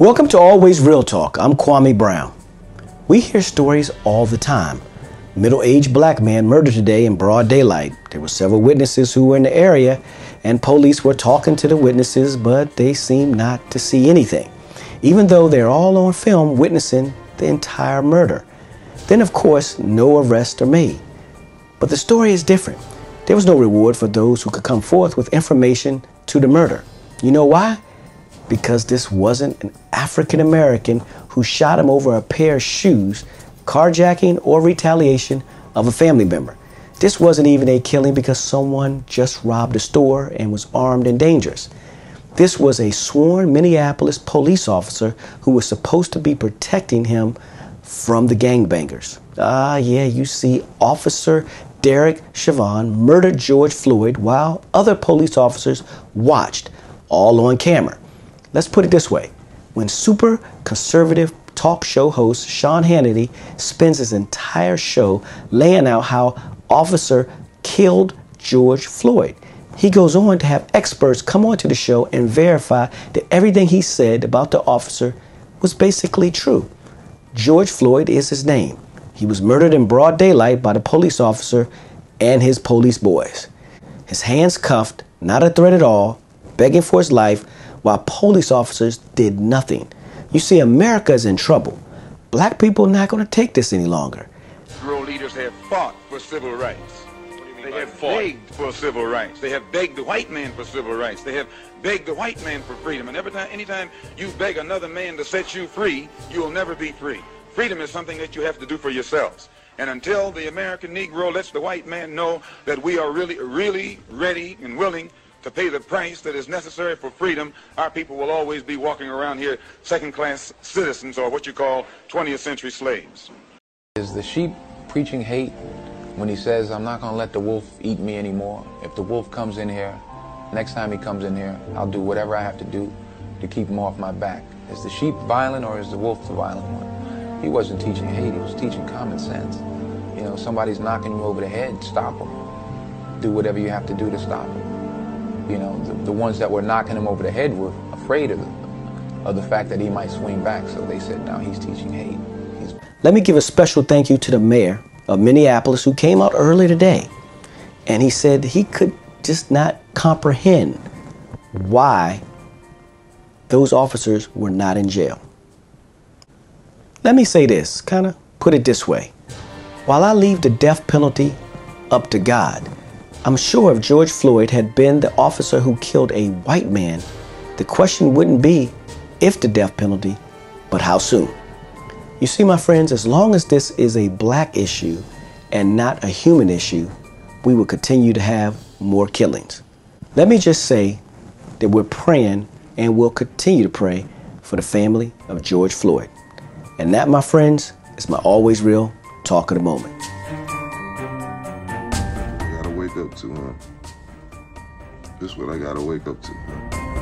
Welcome to Always Real Talk. I'm Kwame Brown. We hear stories all the time. Middle-aged black man murdered today in broad daylight. There were several witnesses who were in the area and police were talking to the witnesses, but they seemed not to see anything, even though they're all on film witnessing the entire murder. Then of course, no arrests are made. But the story is different. There was no reward for those who could come forth with information to the murder. You know why? Because this wasn't an African American who shot him over a pair of shoes, carjacking or retaliation of a family member. This wasn't even a killing because someone just robbed a store and was armed and dangerous. This was a sworn Minneapolis police officer who was supposed to be protecting him from the gangbangers. Ah, yeah, you see, Officer Derek Chauvin murdered George Floyd while other police officers watched, all on camera. Let's put it this way when super conservative talk show host Sean Hannity spends his entire show laying out how officer killed George Floyd. He goes on to have experts come onto the show and verify that everything he said about the officer was basically true. George Floyd is his name. He was murdered in broad daylight by the police officer and his police boys. His hands cuffed, not a threat at all, begging for his life, while police officers did nothing. You see, America is in trouble. Black people are not going to take this any longer. Negro leaders have fought for civil rights. They have begged for civil rights. They have begged the white man for civil rights. They have begged the white man for freedom. And every time, anytime you beg another man to set you free, you will never be free. Freedom is something that you have to do for yourselves. And until the American Negro lets the white man know that we are really, really ready and willing to pay the price that is necessary for freedom, our people will always be walking around here second-class citizens or what you call 20th century slaves. Is the sheep preaching hate when he says, I'm not going to let the wolf eat me anymore? If the wolf comes in here, next time he comes in here, I'll do whatever I have to do to keep him off my back. Is the sheep violent or is the wolf the violent one? He wasn't teaching hate, he was teaching common sense. You know, somebody's knocking you over the head, stop them. Do whatever you have to do to stop them. You know, the, the ones that were knocking him over the head were afraid of the, of the fact that he might swing back, so they said, now he's teaching hate. He's... Let me give a special thank you to the mayor of Minneapolis who came out early today. And he said he could just not comprehend why those officers were not in jail. Let me say this, kind of put it this way. While I leave the death penalty up to God, I'm sure if George Floyd had been the officer who killed a white man, the question wouldn't be if the death penalty, but how soon. You see, my friends, as long as this is a black issue and not a human issue, we will continue to have more killings. Let me just say that we're praying and will continue to pray for the family of George Floyd. And that, my friends, is my always real talk of the moment. Wake up to, huh? This is what I gotta wake up to?